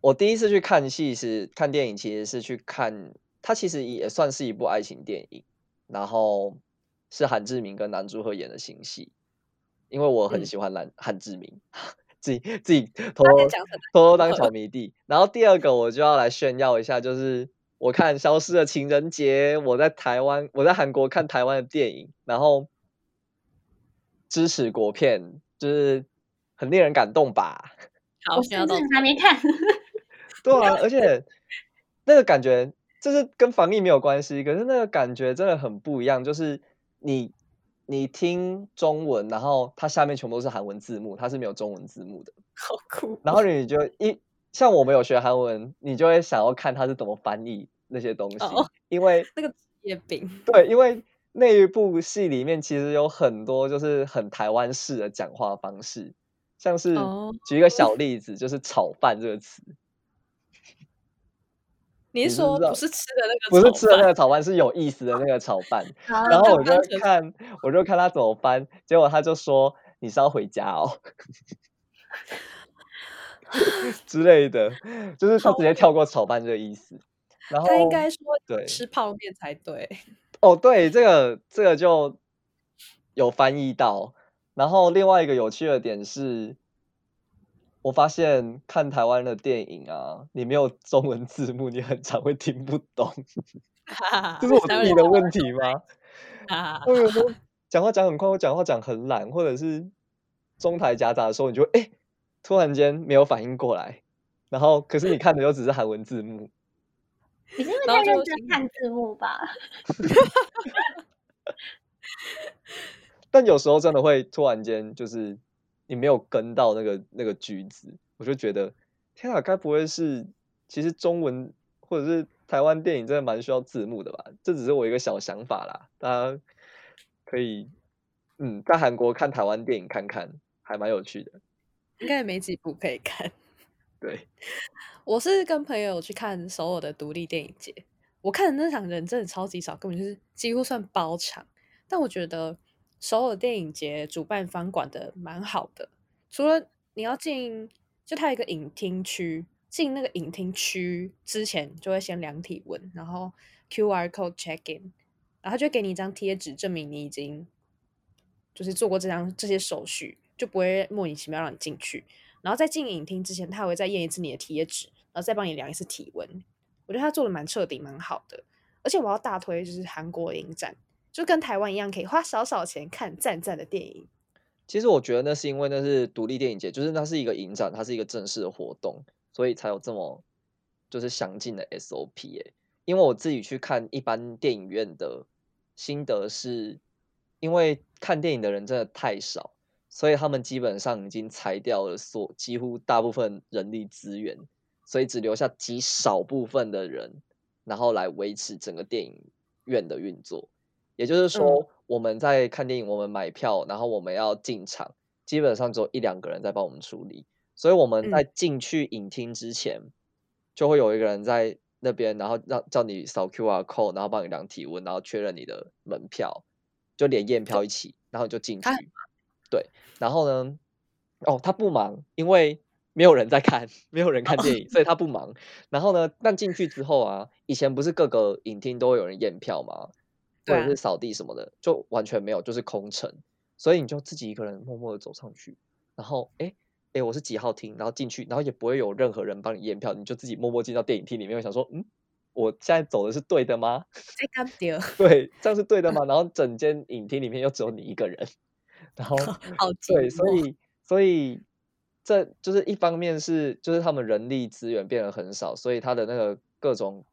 我第一次去看戏是看电影，其实是去看它，其实也算是一部爱情电影，然后是韩志明跟南柱赫演的新戏，因为我很喜欢韩韩志明。自己自己偷偷偷偷当小迷弟，然后第二个我就要来炫耀一下，就是我看《消失的情人节》，我在台湾，我在韩国看台湾的电影，然后支持国片，就是很令人感动吧？好，我甚至还没看。[laughs] 对啊，而且那个感觉就是跟防疫没有关系，可是那个感觉真的很不一样，就是你。你听中文，然后它下面全部都是韩文字幕，它是没有中文字幕的，[laughs] 好酷。然后你就一像我们有学韩文，你就会想要看它是怎么翻译那些东西，哦、因为那个职业病。对，因为那一部戏里面其实有很多就是很台湾式的讲话方式，像是举一个小例子，哦、就是炒饭这个词。你是说不是吃的那个？不是吃的那个 [laughs] 炒饭，是有意思的那个炒饭。然后我就看，我就看他怎么翻，结果他就说：“你是要回家哦，[laughs] 之类的，就是他直接跳过炒饭这个意思。”然后他应该说：“对，吃泡面才对。”哦，对，这个这个就有翻译到。然后另外一个有趣的点是。我发现看台湾的电影啊，你没有中文字幕，你很常会听不懂。[laughs] 这是我自己的问题吗？我有时候 [laughs] 讲话讲很快，我讲话讲很懒，或者是中台夹杂的时候，你就会哎，突然间没有反应过来。然后，可是你看的又只是韩文字幕。[laughs] 你是不是在认真看字幕吧？但有时候真的会突然间就是。你没有跟到那个那个句子，我就觉得天啊，该不会是其实中文或者是台湾电影真的蛮需要字幕的吧？这只是我一个小想法啦，大家可以嗯，在韩国看台湾电影看看，还蛮有趣的。应该也没几部可以看。对，我是跟朋友去看首尔的独立电影节，我看的那场人真的超级少，根本就是几乎算包场。但我觉得首尔电影节主办方管的蛮好的，除了你要进，就它一个影厅区，进那个影厅区之前就会先量体温，然后 QR code check in，然后就给你一张贴纸证明你已经就是做过这张这些手续，就不会莫名其妙让你进去。然后在进影厅之前，他会再验一次你的贴纸，然后再帮你量一次体温。我觉得他做的蛮彻底，蛮好的。而且我要大推就是韩国影展，就跟台湾一样，可以花少少钱看赞赞的电影。其实我觉得那是因为那是独立电影节，就是那是一个影展，它是一个正式的活动，所以才有这么就是详尽的 SOP。哎，因为我自己去看一般电影院的心得是，因为看电影的人真的太少。所以他们基本上已经裁掉了所几乎大部分人力资源，所以只留下极少部分的人，然后来维持整个电影院的运作。也就是说，我们在看电影，我们买票，然后我们要进场，基本上只有一两个人在帮我们处理。所以我们在进去影厅之前，就会有一个人在那边，然后让叫你扫 QR code，然后帮你量体温，然后确认你的门票，就连验票一起，然后就进去。对，然后呢？哦，他不忙，因为没有人在看，没有人看电影，[laughs] 所以他不忙。然后呢？但进去之后啊，以前不是各个影厅都会有人验票吗？或者是扫地什么的，就完全没有，就是空城。所以你就自己一个人默默的走上去，然后哎哎，我是几号厅？然后进去，然后也不会有任何人帮你验票，你就自己默默进到电影厅里面，想说，嗯，我现在走的是对的吗？[laughs] 对，这样是对的吗？[laughs] 然后整间影厅里面又只有你一个人。然后，[laughs] 对，所以，所以这就是一方面是，就是他们人力资源变得很少，所以他的那个各种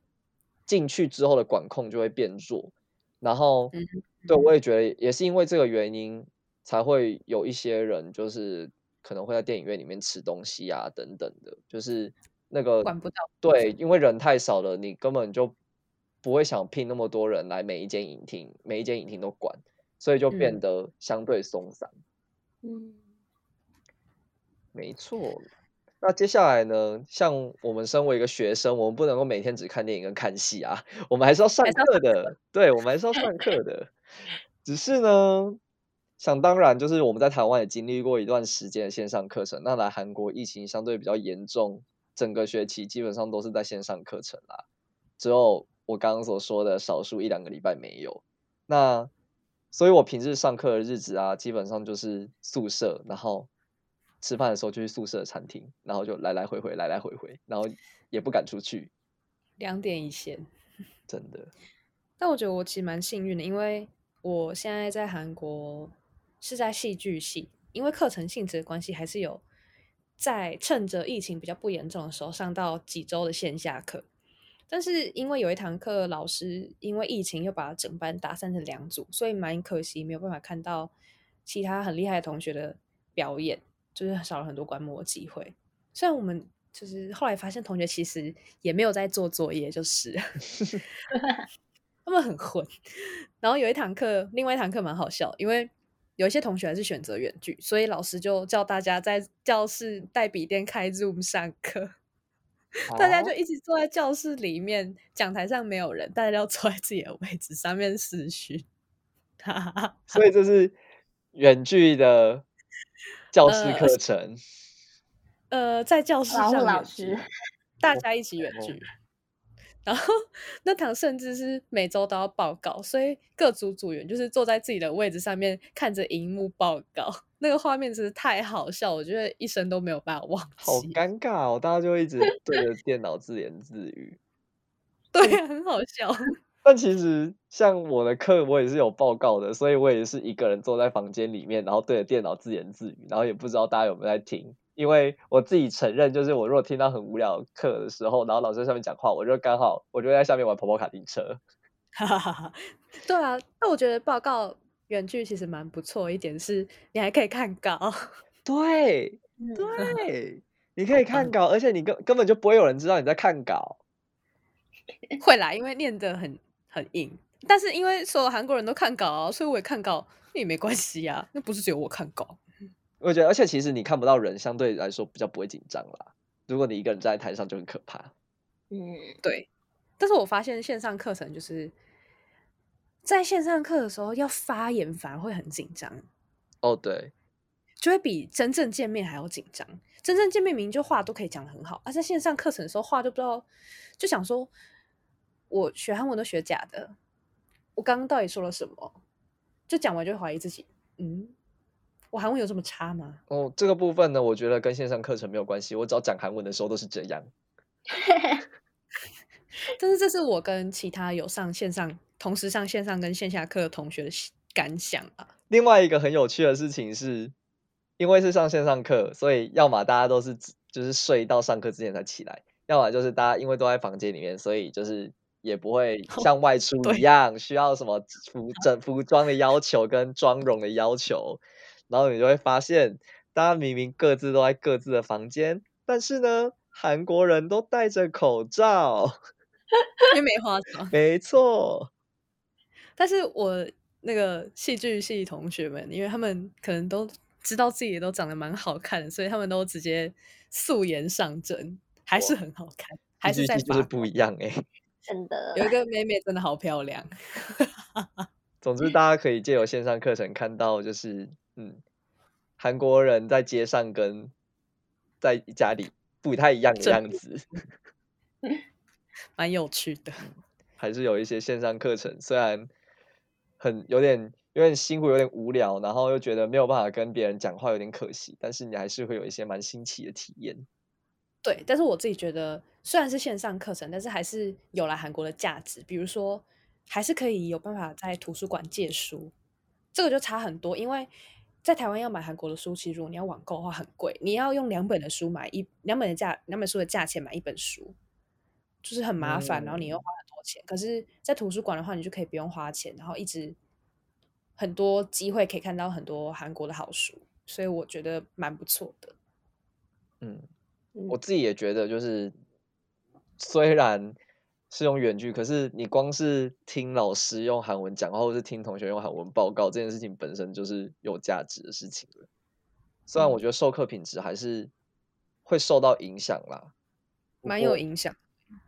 进去之后的管控就会变弱。然后，对，我也觉得也是因为这个原因，才会有一些人就是可能会在电影院里面吃东西啊等等的，就是那个管不到。对，因为人太少了，你根本就不会想聘那么多人来每一间影厅，每一间影厅都管。所以就变得相对松散。嗯，没错。那接下来呢？像我们身为一个学生，我们不能够每天只看电影跟看戏啊，我们还是要上课的。对，我们还是要上课的。只是呢，想当然，就是我们在台湾也经历过一段时间的线上课程。那来韩国疫情相对比较严重，整个学期基本上都是在线上课程啦。只有我刚刚所说的少数一两个礼拜没有。那所以我平日上课的日子啊，基本上就是宿舍，然后吃饭的时候就去宿舍的餐厅，然后就来来回回，来来回回，然后也不敢出去。两点一线，[laughs] 真的。但我觉得我其实蛮幸运的，因为我现在在韩国是在戏剧系，因为课程性质的关系，还是有在趁着疫情比较不严重的时候上到几周的线下课。但是因为有一堂课，老师因为疫情又把整班打散成两组，所以蛮可惜，没有办法看到其他很厉害的同学的表演，就是少了很多观摩的机会。虽然我们就是后来发现，同学其实也没有在做作业，就是 [laughs] [laughs] 他们很混。然后有一堂课，另外一堂课蛮好笑，因为有一些同学还是选择远距，所以老师就叫大家在教室带笔电开 Zoom 上课。大家就一直坐在教室里面，讲台上没有人，大家要坐在自己的位置上面思绪。[laughs] 所以这是远距的教室课程。呃，[laughs] 呃，在教室上老师，[laughs] 大家一起远距。然后那堂甚至是每周都要报告，所以各组组员就是坐在自己的位置上面看着荧幕报告，[laughs] 那个画面真是太好笑，我觉得一生都没有办法忘记。好尴尬哦，大家就一直对着电脑自言自语。对啊，很好笑。但其实像我的课，我也是有报告的，所以我也是一个人坐在房间里面，然后对着电脑自言自语，然后也不知道大家有没有在听。因为我自己承认，就是我如果听到很无聊课的时候，然后老师在上面讲话，我就刚好我就在下面玩跑跑卡丁车。哈哈哈，对啊，那我觉得报告远距其实蛮不错，一点是你还可以看稿。[laughs] 对对，[laughs] 你可以看稿，而且你根根本就不会有人知道你在看稿。会啦，因为念得很很硬。但是因为所有韩国人都看稿啊，所以我也看稿，那也没关系啊。那不是只有我看稿。我觉得，而且其实你看不到人，相对来说比较不会紧张啦。如果你一个人站在台上，就很可怕。嗯，对。但是我发现线上课程就是在线上课的时候要发言，反而会很紧张。哦，对，就会比真正见面还要紧张。真正见面明明就话都可以讲得很好，而、啊、在线上课程的时候话都不知道，就想说，我学韩文都学假的，我刚刚到底说了什么？就讲完就怀疑自己，嗯。我韩文有这么差吗？哦，这个部分呢，我觉得跟线上课程没有关系。我只要讲韩文的时候都是这样。[laughs] 但是这是我跟其他有上线上、同时上线上跟线下课的同学的感想啊。另外一个很有趣的事情是，因为是上线上课，所以要么大家都是就是睡到上课之前才起来，要么就是大家因为都在房间里面，所以就是也不会 [laughs] 像外出一样需要什么服整服装的要求跟妆容的要求。然后你就会发现，大家明明各自都在各自的房间，但是呢，韩国人都戴着口罩，因为没化妆。没错，但是我那个戏剧系同学们，因为他们可能都知道自己都长得蛮好看，所以他们都直接素颜上阵，还是很好看，还是在就是不一样哎、欸，真的有一个妹妹真的好漂亮。[laughs] 总之，大家可以借由线上课程看到，就是。嗯，韩国人在街上跟在家里不太一样的样子，[laughs] 蛮有趣的。还是有一些线上课程，虽然很有点有点辛苦，有点无聊，然后又觉得没有办法跟别人讲话，有点可惜。但是你还是会有一些蛮新奇的体验。对，但是我自己觉得，虽然是线上课程，但是还是有来韩国的价值。比如说，还是可以有办法在图书馆借书，这个就差很多，因为。在台湾要买韩国的书，其实如果你要网购的话很贵，你要用两本的书买一两本的价两本书的价钱买一本书，就是很麻烦，嗯、然后你又花很多钱。可是，在图书馆的话，你就可以不用花钱，然后一直很多机会可以看到很多韩国的好书，所以我觉得蛮不错的。嗯，我自己也觉得，就是虽然。是用远距，可是你光是听老师用韩文讲话，或是听同学用韩文报告，这件事情本身就是有价值的事情了。虽然我觉得授课品质还是会受到影响啦，蛮有影响。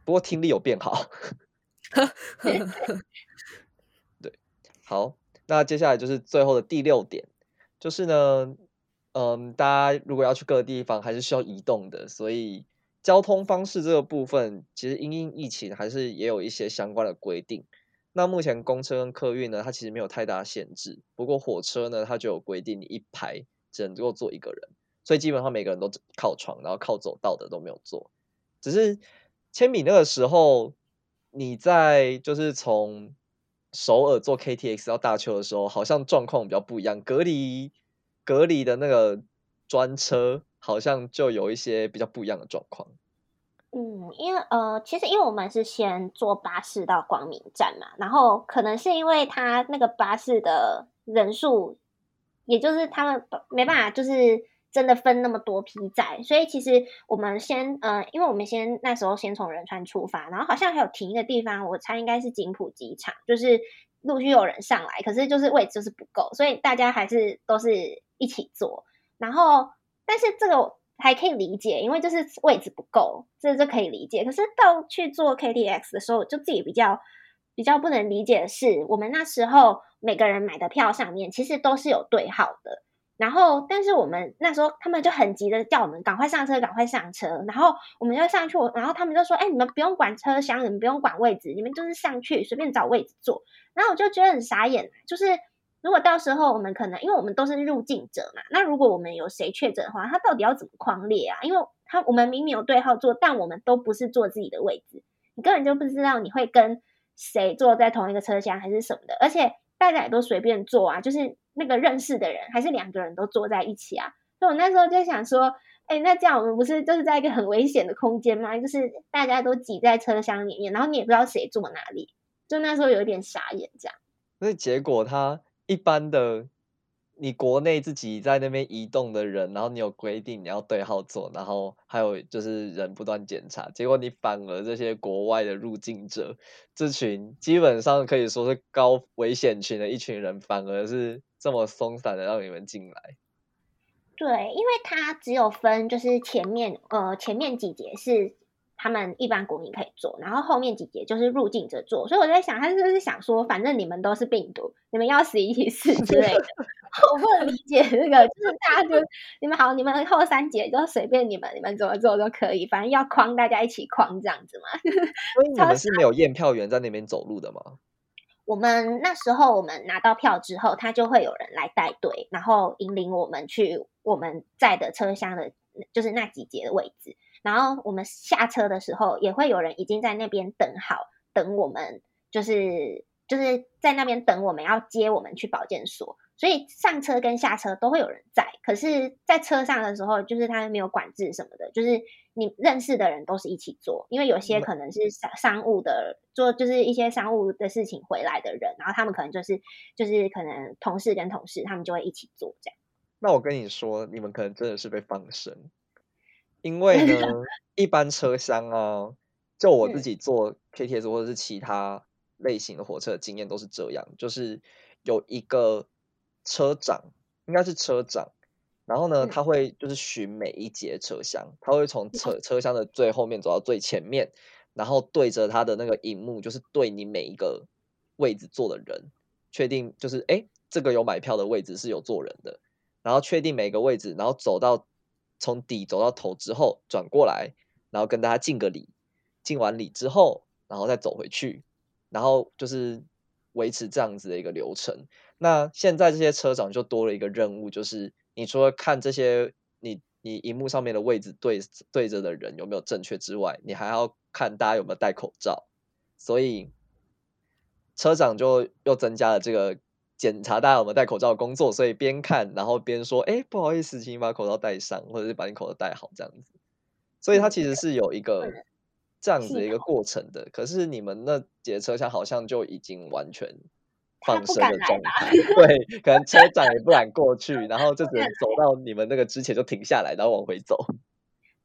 不过听力有变好。[laughs] 对，好，那接下来就是最后的第六点，就是呢，嗯，大家如果要去各个地方，还是需要移动的，所以。交通方式这个部分，其实因应疫情还是也有一些相关的规定。那目前公车跟客运呢，它其实没有太大限制。不过火车呢，它就有规定，你一排只能够坐一个人，所以基本上每个人都靠床，然后靠走道的都没有坐。只是千米那个时候，你在就是从首尔坐 KTX 到大邱的时候，好像状况比较不一样。隔离隔离的那个专车。好像就有一些比较不一样的状况。嗯，因为呃，其实因为我们是先坐巴士到光明站嘛，然后可能是因为他那个巴士的人数，也就是他们没办法，就是真的分那么多批载，所以其实我们先呃，因为我们先那时候先从仁川出发，然后好像还有停一个地方，我猜应该是金浦机场，就是陆续有人上来，可是就是位置就是不够，所以大家还是都是一起坐，然后。但是这个还可以理解，因为就是位置不够，这就可以理解。可是到去做 KTX 的时候，就自己比较比较不能理解的是，我们那时候每个人买的票上面其实都是有对号的。然后，但是我们那时候他们就很急的叫我们赶快上车，赶快上车。然后我们就上去，然后他们就说：“哎，你们不用管车厢，你们不用管位置，你们就是上去随便找位置坐。”然后我就觉得很傻眼，就是。如果到时候我们可能，因为我们都是入境者嘛，那如果我们有谁确诊的话，他到底要怎么框列啊？因为他我们明明有对号坐，但我们都不是坐自己的位置，你根本就不知道你会跟谁坐在同一个车厢还是什么的，而且大家也都随便坐啊，就是那个认识的人还是两个人都坐在一起啊。所以我那时候就想说，哎，那这样我们不是就是在一个很危险的空间吗？就是大家都挤在车厢里面，然后你也不知道谁坐哪里，就那时候有一点傻眼这样。那结果他。一般的你国内自己在那边移动的人，然后你有规定你要对号坐，然后还有就是人不断检查，结果你反而这些国外的入境者，这群基本上可以说是高危险群的一群人，反而是这么松散的让你们进来。对，因为它只有分，就是前面呃前面几节是他们一般国民可以坐，然后后面几节就是入境者坐，所以我在想，他是不是想说，反正你们都是病毒，你们要死一起死之类的？[laughs] 我不能理解这个，就是大家就你们好，你们后三节就随便你们，你们怎么做都可以，反正要框大家一起框这样子嘛。[laughs] 所以你们是没有验票员在那边走路的吗？我们那时候，我们拿到票之后，他就会有人来带队，然后引领我们去我们在的车厢的，就是那几节的位置。然后我们下车的时候，也会有人已经在那边等好，等我们，就是就是在那边等我们要接我们去保健所。所以上车跟下车都会有人在，可是，在车上的时候，就是他没有管制什么的，就是你认识的人都是一起做，因为有些可能是商商务的，做就是一些商务的事情回来的人，然后他们可能就是就是可能同事跟同事，他们就会一起做这样。那我跟你说，你们可能真的是被放生，因为呢，[laughs] 一般车厢啊，就我自己坐 KTS 或者是其他类型的火车的经验都是这样，就是有一个。车长应该是车长，然后呢，他会就是巡每一节车厢，他会从车车厢的最后面走到最前面，然后对着他的那个荧幕，就是对你每一个位置坐的人，确定就是哎，这个有买票的位置是有坐人的，然后确定每个位置，然后走到从底走到头之后转过来，然后跟大家敬个礼，敬完礼之后，然后再走回去，然后就是维持这样子的一个流程。那现在这些车长就多了一个任务，就是你除了看这些你你荧幕上面的位置对对着的人有没有正确之外，你还要看大家有没有戴口罩。所以车长就又增加了这个检查大家有没有戴口罩的工作。所以边看然后边说：“哎，不好意思，请你把口罩戴上，或者是把你口罩戴好这样子。”所以它其实是有一个这样子的一个过程的。可是你们那节车厢好像就已经完全。放生的状态，对，可能车长也不 [laughs] 敢过去，然后就只能走到你们那个之前就停下来，然后往回走。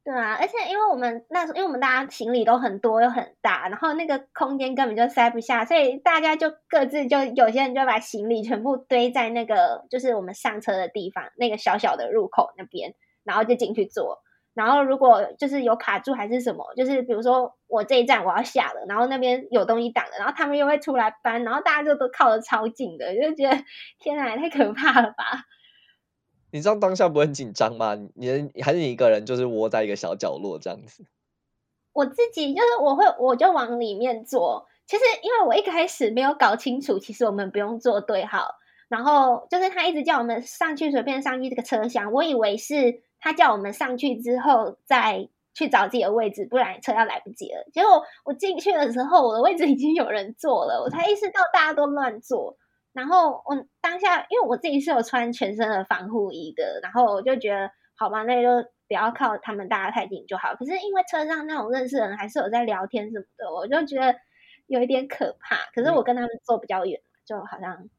对啊，而且因为我们那时候，因为我们大家行李都很多又很大，然后那个空间根本就塞不下，所以大家就各自就有些人就把行李全部堆在那个就是我们上车的地方那个小小的入口那边，然后就进去坐。然后如果就是有卡住还是什么，就是比如说我这一站我要下了，然后那边有东西挡了，然后他们又会出来搬，然后大家就都靠得超近的，就觉得 [laughs] 天哪，太可怕了吧！你知道当下不会很紧张吗？你还是你一个人，就是窝在一个小角落这样子。我自己就是我会，我就往里面坐。其实因为我一开始没有搞清楚，其实我们不用坐对号，然后就是他一直叫我们上去，随便上去这个车厢，我以为是。他叫我们上去之后再去找自己的位置，不然车要来不及了。结果我进去的时候，我的位置已经有人坐了，我才意识到大家都乱坐。然后我当下，因为我自己是有穿全身的防护衣的，然后我就觉得，好吧，那就不要靠他们大家太近就好。可是因为车上那种认识的人还是有在聊天什么的，我就觉得有一点可怕。可是我跟他们坐比较远，就好像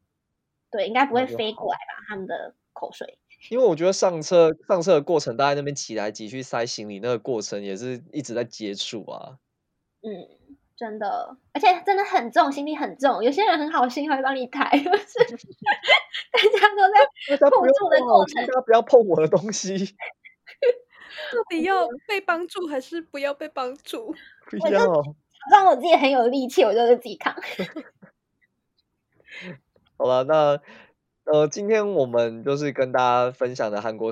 对，应该不会飞过来吧？他们的口水。因为我觉得上车上车的过程，大家在那边挤来挤去塞行李，那个过程也是一直在接触啊。嗯，真的，而且真的很重，行李很重。有些人很好心，会帮你抬，就是 [laughs] 大家都在互助的过程。大家不要碰我的东西。[laughs] 到底要被帮助还是不要被帮助？不要。让我自己很有力气，我就是自己扛。[laughs] 好了，那。呃，今天我们就是跟大家分享的韩国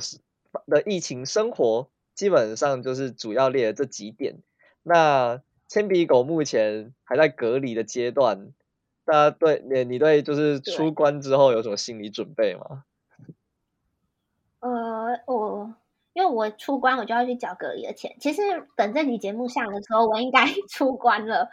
的疫情生活，基本上就是主要列了这几点。那铅笔狗目前还在隔离的阶段，大家对你你对就是出关之后有什么心理准备吗？呃，我因为我出关我就要去缴隔离的钱，其实等这期节目上的时候，我应该出关了。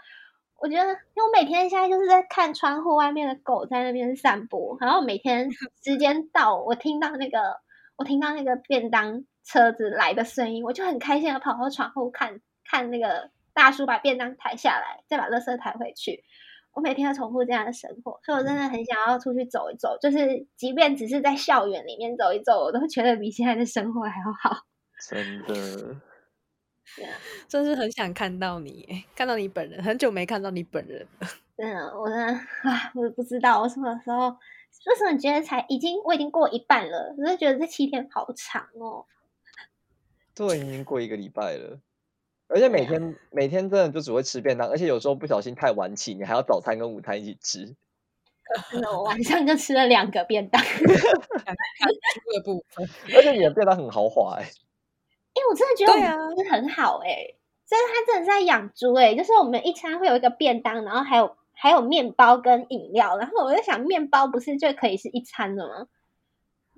我觉得，因为我每天现在就是在看窗户外面的狗在那边散步，然后每天时间到，我听到那个我听到那个便当车子来的声音，我就很开心的跑到窗户看看那个大叔把便当抬下来，再把垃圾抬回去。我每天要重复这样的生活，所以我真的很想要出去走一走，就是即便只是在校园里面走一走，我都觉得比现在的生活还要好。[laughs] 真的，真是很想看到你，看到你本人，很久没看到你本人了。[laughs] 真的，我真的啊，我不知道我什么时候，为什么觉得才已经我已经过一半了，我就觉得这七天好长哦。对，已经过一个礼拜了。而且每天、啊、每天真的就只会吃便当，而且有时候不小心太晚起，你还要早餐跟午餐一起吃。[laughs] 真的，我晚 [laughs] 上就吃了两个便当。的部分，[laughs] 而且你的便当很豪华哎、欸。哎、欸，我真的觉得我们很好哎、欸，真的、啊、他真的是在养猪哎，就是我们一餐会有一个便当，然后还有还有面包跟饮料，然后我在想，面包不是就可以是一餐的吗？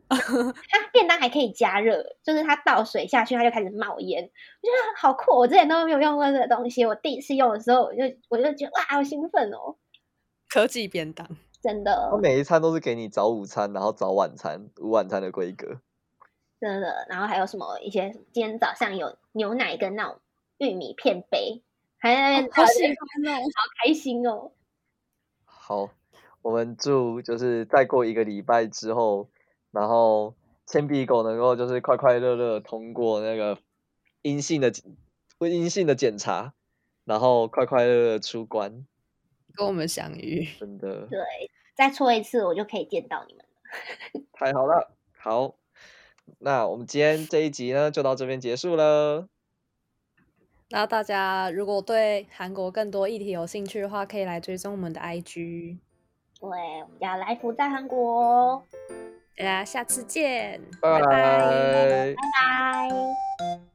[laughs] 它便当还可以加热，就是它倒水下去，它就开始冒烟，我觉得好酷。我之前都没有用过这个东西，我第一次用的时候，我就我就觉得哇，好兴奋哦！科技便当，真的。我每一餐都是给你早午餐，然后早晚餐、午晚餐的规格。真的，然后还有什么一些？今天早上有牛奶跟那种玉米片杯，还在那边、哦、好喜欢哦，好开心哦。好，我们祝就是再过一个礼拜之后。然后铅笔狗能够就是快快乐乐通过那个阴性的阴性的检查，然后快快乐乐出关，跟我们相遇。真的，对，再错一次我就可以见到你们了。[laughs] 太好了，好，那我们今天这一集呢就到这边结束了。那大家如果对韩国更多议题有兴趣的话，可以来追踪我们的 IG。对，我们叫来福在韩国。大家下次见，拜拜，拜拜。拜拜。